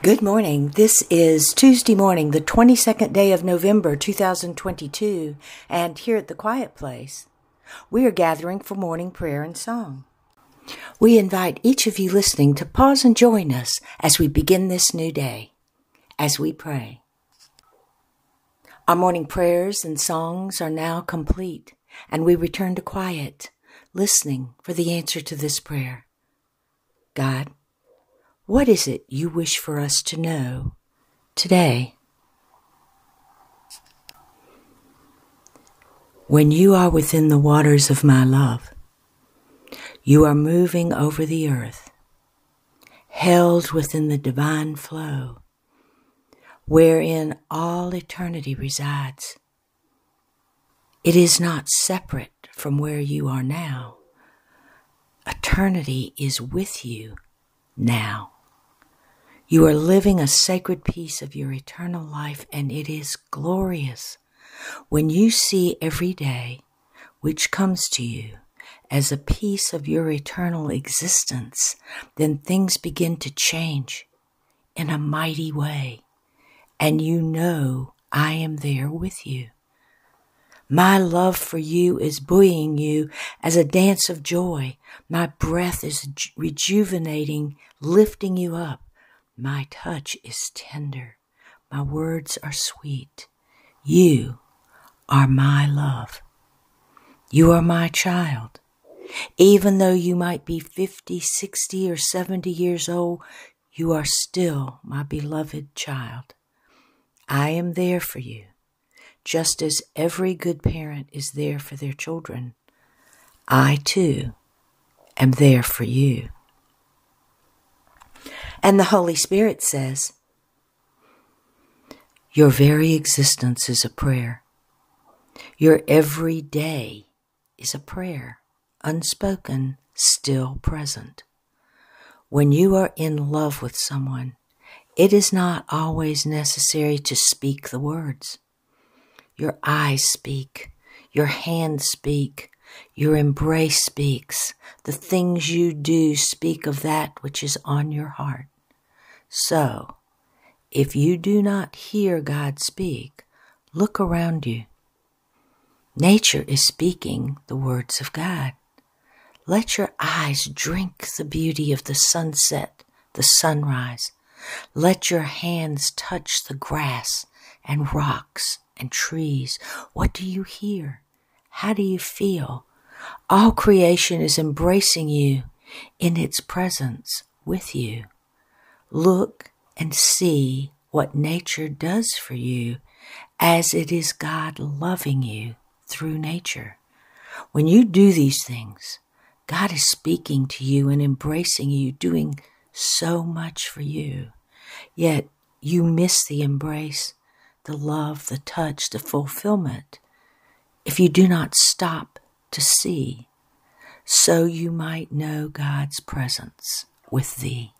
Good morning. This is Tuesday morning, the 22nd day of November 2022, and here at the Quiet Place, we are gathering for morning prayer and song. We invite each of you listening to pause and join us as we begin this new day, as we pray. Our morning prayers and songs are now complete, and we return to quiet, listening for the answer to this prayer. God, what is it you wish for us to know today? When you are within the waters of my love, you are moving over the earth, held within the divine flow, wherein all eternity resides. It is not separate from where you are now. Eternity is with you now. You are living a sacred piece of your eternal life, and it is glorious when you see every day which comes to you as a piece of your eternal existence, then things begin to change in a mighty way, and you know I am there with you. My love for you is buoying you as a dance of joy. My breath is rejuvenating, lifting you up. My touch is tender. My words are sweet. You are my love. You are my child. Even though you might be 50, 60, or 70 years old, you are still my beloved child. I am there for you, just as every good parent is there for their children. I too am there for you. And the Holy Spirit says, Your very existence is a prayer. Your every day is a prayer, unspoken, still present. When you are in love with someone, it is not always necessary to speak the words. Your eyes speak, your hands speak, your embrace speaks. The things you do speak of that which is on your heart. So, if you do not hear God speak, look around you. Nature is speaking the words of God. Let your eyes drink the beauty of the sunset, the sunrise. Let your hands touch the grass and rocks and trees. What do you hear? How do you feel? All creation is embracing you in its presence with you. Look and see what nature does for you as it is God loving you through nature. When you do these things, God is speaking to you and embracing you, doing so much for you. Yet you miss the embrace, the love, the touch, the fulfillment if you do not stop to see, so you might know God's presence with thee.